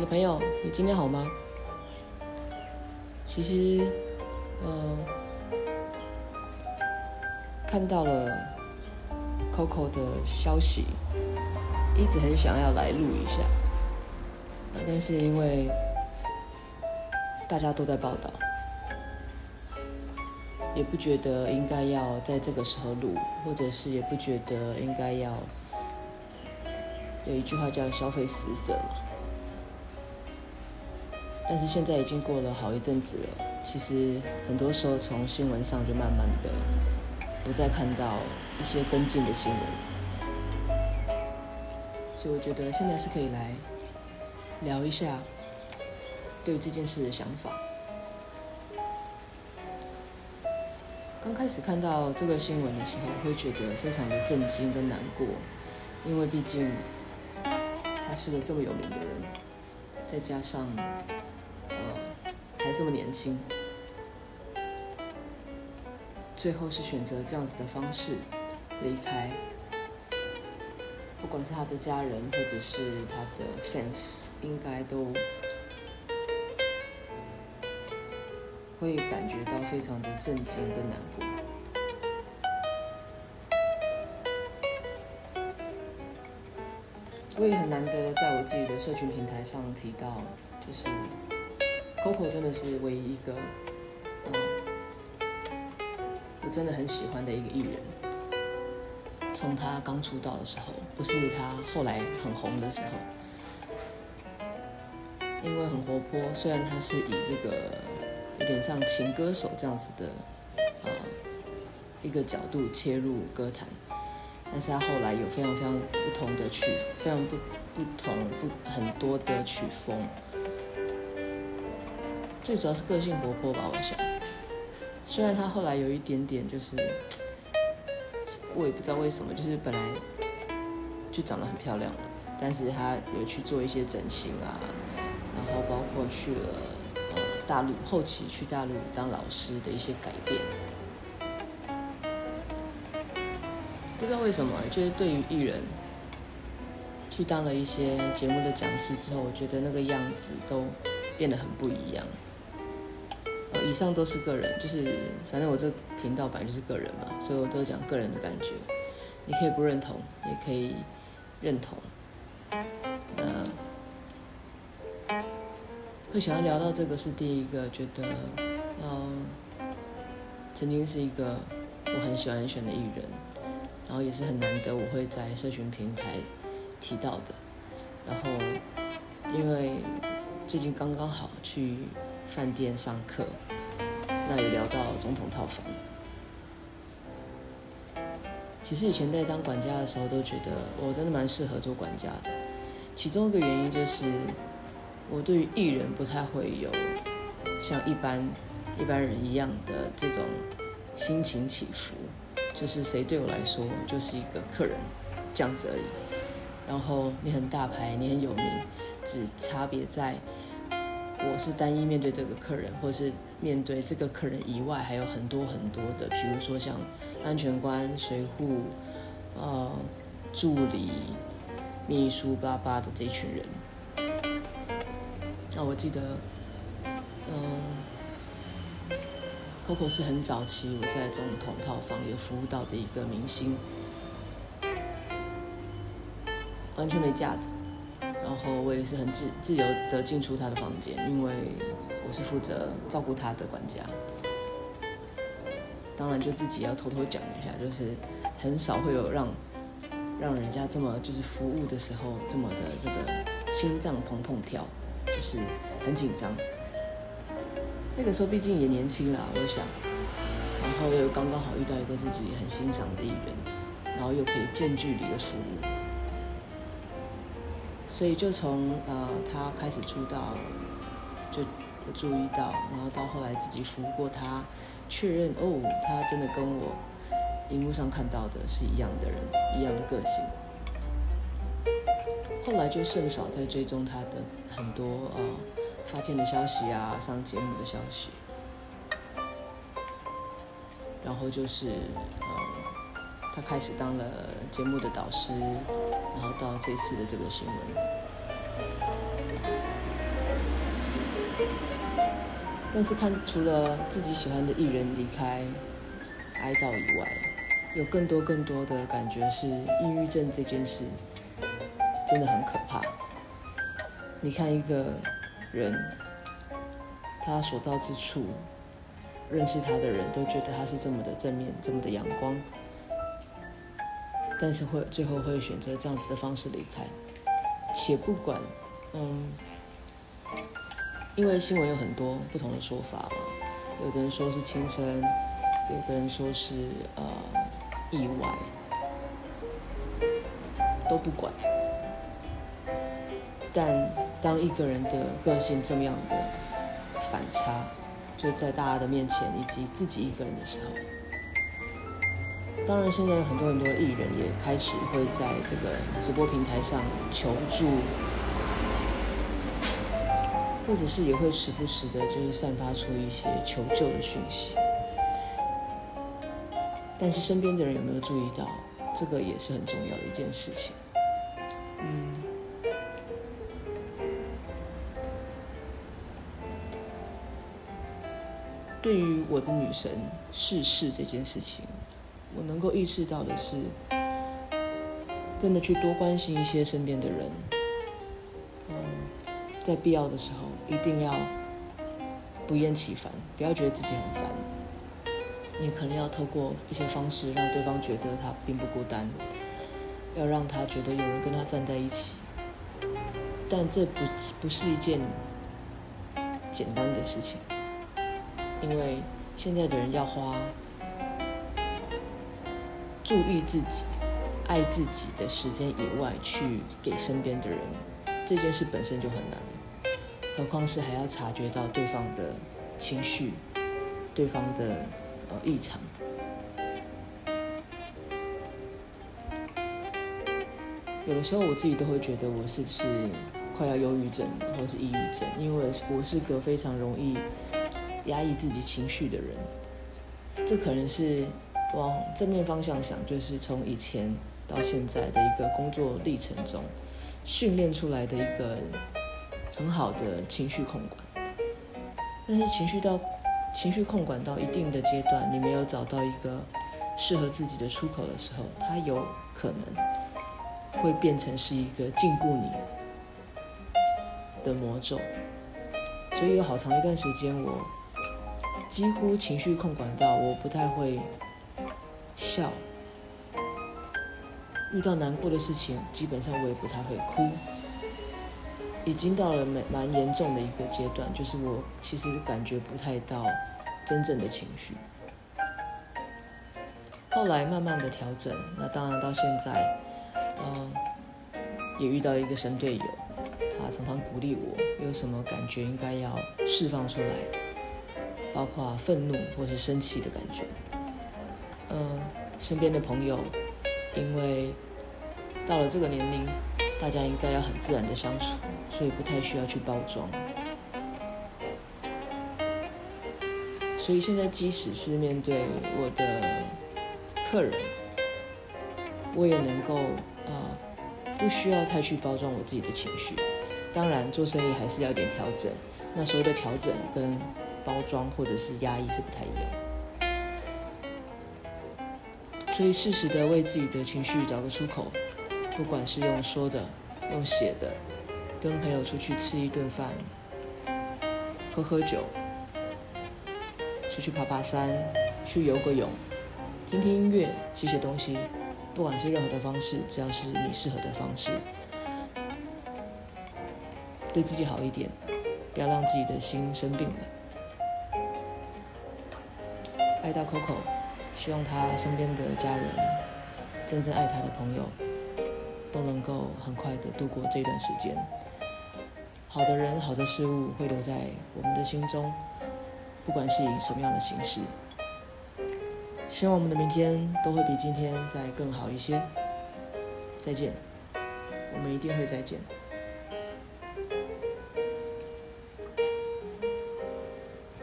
的朋友，你今天好吗？其实，嗯、呃，看到了 Coco 的消息，一直很想要来录一下，但是因为大家都在报道，也不觉得应该要在这个时候录，或者是也不觉得应该要。有一句话叫“消费死者”嘛，但是现在已经过了好一阵子了。其实很多时候从新闻上就慢慢的不再看到一些跟进的新闻，所以我觉得现在是可以来聊一下对这件事的想法。刚开始看到这个新闻的时候，会觉得非常的震惊跟难过，因为毕竟。他是个这么有名的人，再加上，还这么年轻，最后是选择这样子的方式离开。不管是他的家人，或者是他的 fans，应该都会感觉到非常的震惊跟难过。我也很难得的在我自己的社群平台上提到，就是 Coco 真的是唯一一个，嗯，我真的很喜欢的一个艺人。从他刚出道的时候，不是他后来很红的时候，因为很活泼，虽然他是以这个有点像情歌手这样子的，呃，一个角度切入歌坛。但是他后来有非常非常不同的曲，非常不不同不很多的曲风，最主要是个性活泼吧，我想。虽然他后来有一点点就是，我也不知道为什么，就是本来就长得很漂亮了，但是他有去做一些整形啊，然后包括去了大陆，后期去大陆当老师的一些改变。不知道为什么，就是对于艺人去当了一些节目的讲师之后，我觉得那个样子都变得很不一样。以上都是个人，就是反正我这个频道本来就是个人嘛，所以我都讲个人的感觉。你可以不认同，也可以认同。呃，会想要聊到这个是第一个，觉得，嗯，曾经是一个我很喜欢很喜欢的艺人。然后也是很难得，我会在社群平台提到的。然后，因为最近刚刚好去饭店上课，那也聊到总统套房。其实以前在当管家的时候，都觉得我真的蛮适合做管家的。其中一个原因就是，我对于艺人不太会有像一般一般人一样的这种心情起伏。就是谁对我来说就是一个客人，这样子而已。然后你很大牌，你很有名，只差别在我是单一面对这个客人，或是面对这个客人以外，还有很多很多的，比如说像安全官、随扈、呃助理、秘书、巴巴的这群人。那我记得，嗯、Coco 是很早期我在总统套房有服务到的一个明星，完全没架子。然后我也是很自自由的进出他的房间，因为我是负责照顾他的管家。当然就自己要偷偷讲一下，就是很少会有让让人家这么就是服务的时候这么的这个心脏砰砰跳，就是很紧张。那个时候毕竟也年轻啦，我想，然后又刚刚好遇到一个自己很欣赏的艺人，然后又可以近距离的服务，所以就从呃他开始出道，就注意到，然后到后来自己服务过他，确认哦，他真的跟我荧幕上看到的是一样的人，一样的个性。后来就甚少再追踪他的很多呃。发片的消息啊，上节目的消息，然后就是，呃，他开始当了节目的导师，然后到这次的这个新闻，但是看除了自己喜欢的艺人离开哀悼以外，有更多更多的感觉是抑郁症这件事真的很可怕。你看一个人，他所到之处，认识他的人都觉得他是这么的正面，这么的阳光，但是会最后会选择这样子的方式离开，且不管，嗯。因为新闻有很多不同的说法嘛，有的人说是轻生，有的人说是呃意外，都不管。但当一个人的个性这么样的反差，就在大家的面前以及自己一个人的时候，当然现在很多很多艺人也开始会在这个直播平台上求助。或者是也会时不时的，就是散发出一些求救的讯息，但是身边的人有没有注意到，这个也是很重要的一件事情。嗯，对于我的女神逝世这件事情，我能够意识到的是，真的去多关心一些身边的人。嗯在必要的时候，一定要不厌其烦，不要觉得自己很烦。你可能要透过一些方式，让对方觉得他并不孤单，要让他觉得有人跟他站在一起。但这不不是一件简单的事情，因为现在的人要花注意自己、爱自己的时间以外，去给身边的人，这件事本身就很难。何况是还要察觉到对方的情绪，对方的呃异常。有的时候我自己都会觉得我是不是快要忧郁症或是抑郁症，因为我是个非常容易压抑自己情绪的人。这可能是往正面方向想，就是从以前到现在的一个工作历程中训练出来的一个。很好的情绪控管，但是情绪到情绪控管到一定的阶段，你没有找到一个适合自己的出口的时候，它有可能会变成是一个禁锢你的魔咒。所以有好长一段时间，我几乎情绪控管到我不太会笑，遇到难过的事情，基本上我也不太会哭。已经到了蛮蛮严重的一个阶段，就是我其实感觉不太到真正的情绪。后来慢慢的调整，那当然到现在，嗯，也遇到一个神队友，他常常鼓励我，有什么感觉应该要释放出来，包括愤怒或是生气的感觉。嗯，身边的朋友，因为到了这个年龄，大家应该要很自然的相处。所以不太需要去包装，所以现在即使是面对我的客人，我也能够呃不需要太去包装我自己的情绪。当然做生意还是要点调整，那所谓的调整跟包装或者是压抑是不太一样。所以适时的为自己的情绪找个出口，不管是用说的，用写的。跟朋友出去吃一顿饭，喝喝酒，出去爬爬山，去游个泳，听听音乐，写写东西，不管是任何的方式，只要是你适合的方式，对自己好一点，不要让自己的心生病了。爱到 Coco，希望他身边的家人，真正爱他的朋友，都能够很快的度过这段时间。好的人，好的事物会留在我们的心中，不管是以什么样的形式。希望我们的明天都会比今天再更好一些。再见，我们一定会再见。